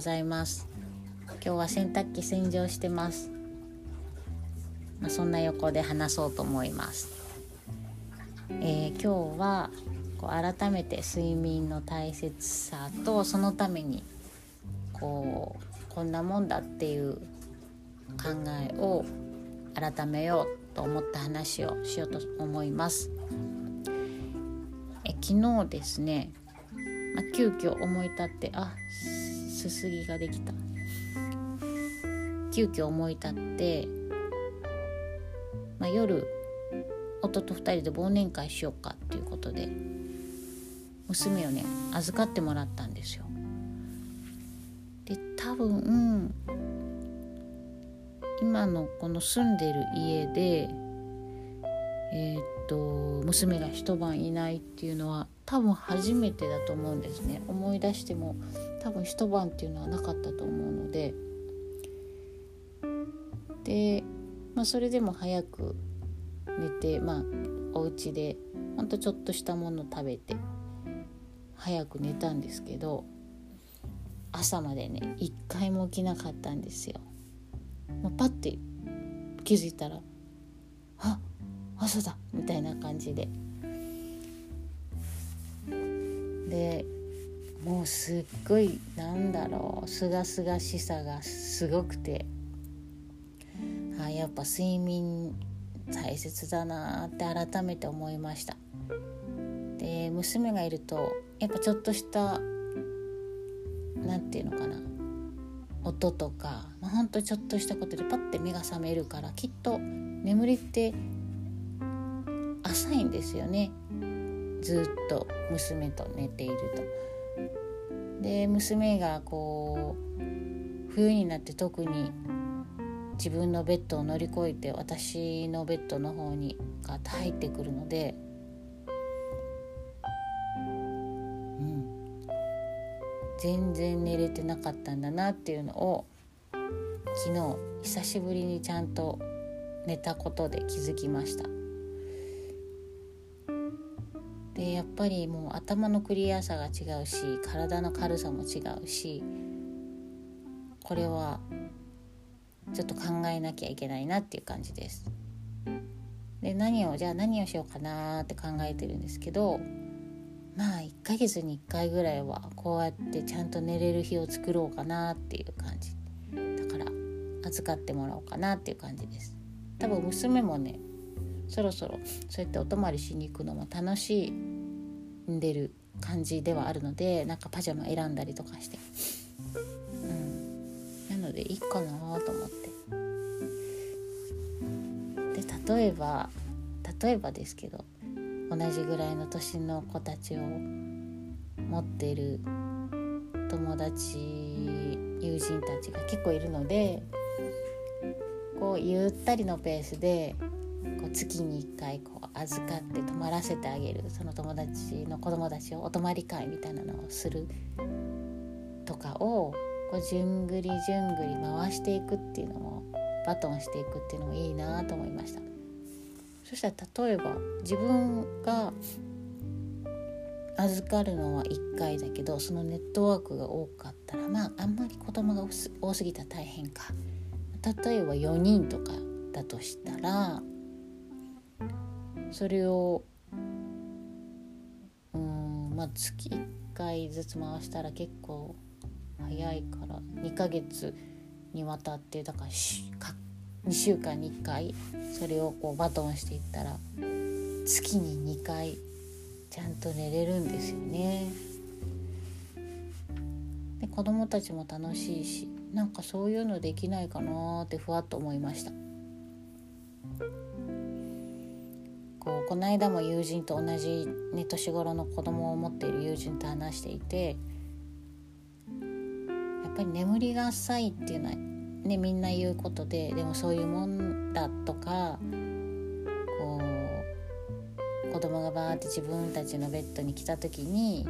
ございます。今日は洗濯機洗浄してます。まあ、そんな横で話そうと思います。えー、今日はこう改めて睡眠の大切さとそのためにこうこんなもんだっていう考えを改めようと思った話をしようと思います。え昨日ですねまあ、急遽思い立ってあすすぎができた急遽思い立って、まあ、夜夫と2人で忘年会しようかっていうことで娘をね預かってもらったんですよ。で多分今のこの住んでる家でえー、っと娘が一晩いないっていうのは多分初めてだと思うんですね思い出しても多分一晩っていうのはなかったと思うのでで、まあ、それでも早く寝てまあお家でほんとちょっとしたもの食べて早く寝たんですけど朝までね一回も起きなかったんですよ。もうパッて気づいたらあ朝だみたいな感じででもうすっごいなんだろうすがすがしさがすごくて。あやっぱ睡眠大切だなって改めて思いました。で娘がいるとやっぱちょっとした何て言うのかな。音とか、まあ、ほんとちょっとしたことでパッて目が覚めるからきっと眠りって浅いんですよね。ずっと娘と寝ていると。で娘がこう冬になって特に自分のベッドを乗り越えて私のベッドの方にガッと入ってくるので、うん、全然寝れてなかったんだなっていうのを昨日久しぶりにちゃんと寝たことで気づきました。でやっぱりもう頭のクリアさが違うし体の軽さも違うしこれはちょっと考えなきゃいけないなっていう感じです。で何をじゃあ何をしようかなって考えてるんですけどまあ1ヶ月に1回ぐらいはこうやってちゃんと寝れる日を作ろうかなっていう感じだから預かってもらおうかなっていう感じです多分娘もねそろそろそうやってお泊まりしに行くのも楽しんでる感じではあるのでなんかパジャマ選んだりとかして、うん、なのでいいかなと思って。で例えば例えばですけど同じぐらいの年の子たちを持ってる友達友人たちが結構いるのでこうゆったりのペースでこう月に1回こう預かって泊まらせてあげるその友達の子供たちをお泊まり会みたいなのをするとかをこうじゅんぐりじゅんぐり回していくっていうのもバトンしていくっていうのもいいなと思いました。そしたら例えば自分が預かるのは1回だけどそのネットワークが多かったらまああんまり子供が多すぎたら大変か。例えば4人とかだとしたらそれをうんまあ月1回ずつ回したら結構早いから2ヶ月にわたってだからか2週間に1回それをこうバトンしていったら月に2回ちゃんと寝れるんですよね。で子供たちも楽しいしなんかそういうのできないかなってふわっと思いました。こうこの間も友人と同じ、ね、年頃の子供を持っている友人と話していてやっぱり眠りが浅いっていうのは、ね、みんな言うことででもそういうもんだとかこう子供がバーって自分たちのベッドに来た時に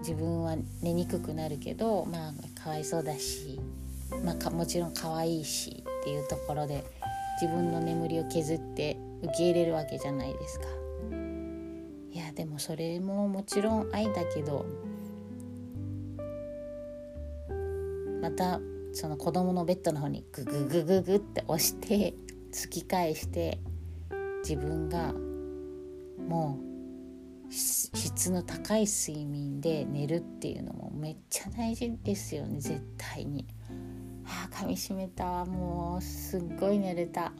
自分は寝にくくなるけどまあかわいそうだし、まあ、もちろん可愛いしっていうところで。自分の眠りを削って受け入れるわけじゃないですかいやでもそれももちろん愛だけどまたその子供のベッドの方にグググググって押して突き返して自分がもう質の高い睡眠で寝るっていうのもめっちゃ大事ですよね絶対に。あ噛みしめたもうすっごい寝れた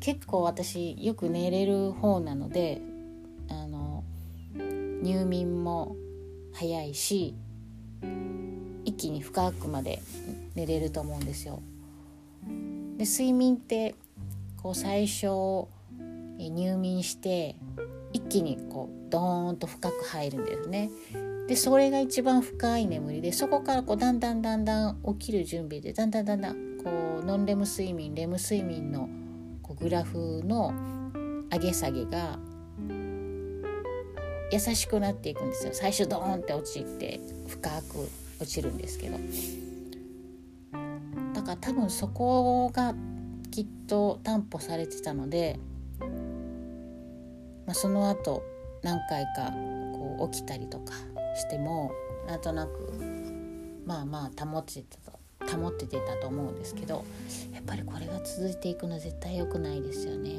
結構私よく寝れる方なのであの入眠も早いし一気に深くまで寝れると思うんですよ。で睡眠ってこう最初入眠して一気にこうドーンと深く入るんですね。でそれが一番深い眠りでそこからこうだんだんだんだん起きる準備でだんだんだんだんこうノンレム睡眠レム睡眠のこうグラフの上げ下げが優しくなっていくんですよ。最初ドーンって落ちて深く落ちるんですけど。だから多分そこがきっと担保されてたので、まあ、その後何回かこう起きたりとかしてもなんとなくまあまあ保ってた保っててたと思うんですけどやっぱりこれが続いていくの絶対良くないですよね。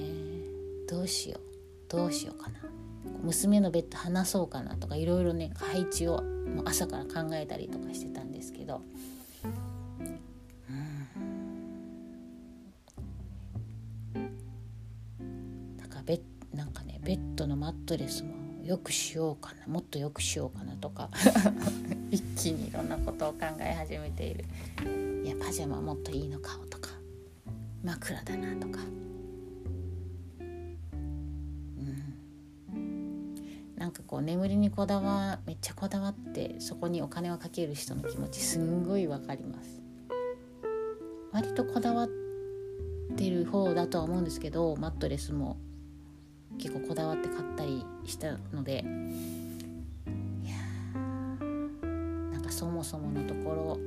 どうしよう。どうしようかな。娘のベッド離そうかなとかいろいろね配置をもう朝から考えたりとかしてたんですけど。だからベなんかねベッドのマットレスもよくしようかなもっとよくしようかなとか 一気にいろんなことを考え始めている。いやパジャマもっといいの買おうとか枕だなとか。うん。なんかこう眠りにこだわめっちゃこだわってそこにお金をかける人の気持ちすんごいわかります。割とこだわってる方だとは思うんですけどマットレスも結構こだわって買ったりしたのでいやーなんかそもそものところ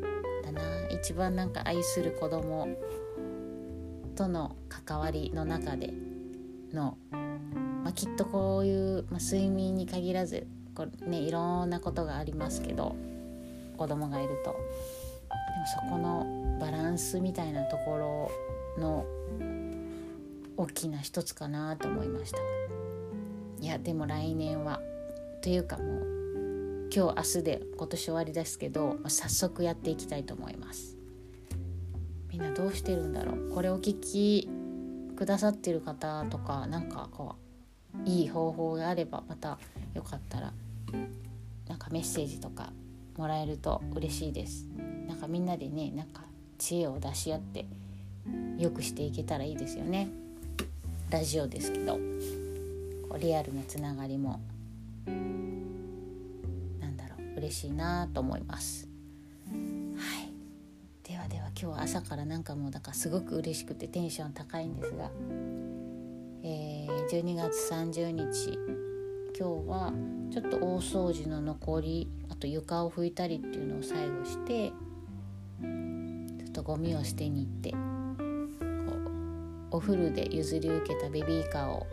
だな。一番なんか愛する子供との関わりの中での、まあ、きっとこういう、まあ、睡眠に限らずこれ、ね、いろんなことがありますけど子供がいると。でもそこのバランスみたいなところの大きな一つかなと思いました。いやでも来年は。というかもう今日明日で今年終わりですけど早速やっていきたいと思います。みんなどうしてるんだろう。これお聞きくださってる方とかなんかこういい方法があればまたよかったらなんかメッセージとかもらえると嬉しいです。なんかみんなでねなんか知恵を出し合ってよくしていけたらいいですよね。ラジオですけどリアルなつながりもなんだろう嬉しいなと思います。はい。ではでは今日は朝からなんかもうだからすごく嬉しくてテンション高いんですが、えー、12月30日今日はちょっと大掃除の残りあと床を拭いたりっていうのを最後してちょっとゴミを捨てに行ってお風呂で譲り受けたベビーカーを、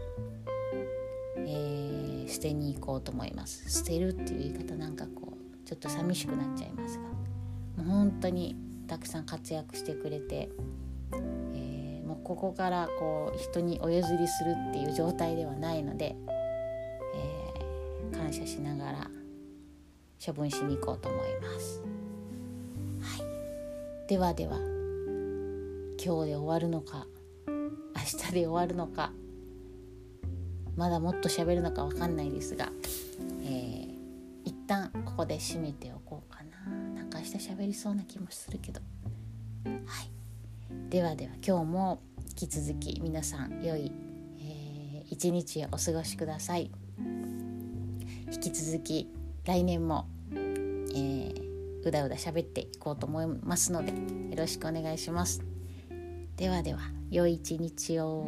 えー、捨てに行こうと思います。捨てるっていう言い方なんかこうちょっと寂しくなっちゃいますが。もう本当にたくさん活躍してくれて、えー、もうここからこう人にお譲りするっていう状態ではないので、えー、感謝しながら処分しに行こうと思います。はい、ではでは今日で終わるのか。明日で終わるのか。まだもっと喋るのか分かんないですが、えー、一旦ここで締めておこうかな。なんか明日喋りそうな気もするけど。はい。ではでは今日も引き続き皆さん良い、えー、一日をお過ごしください。引き続き来年も、えー、うだうだ喋っていこうと思いますのでよろしくお願いします。ではでは。良い一日を。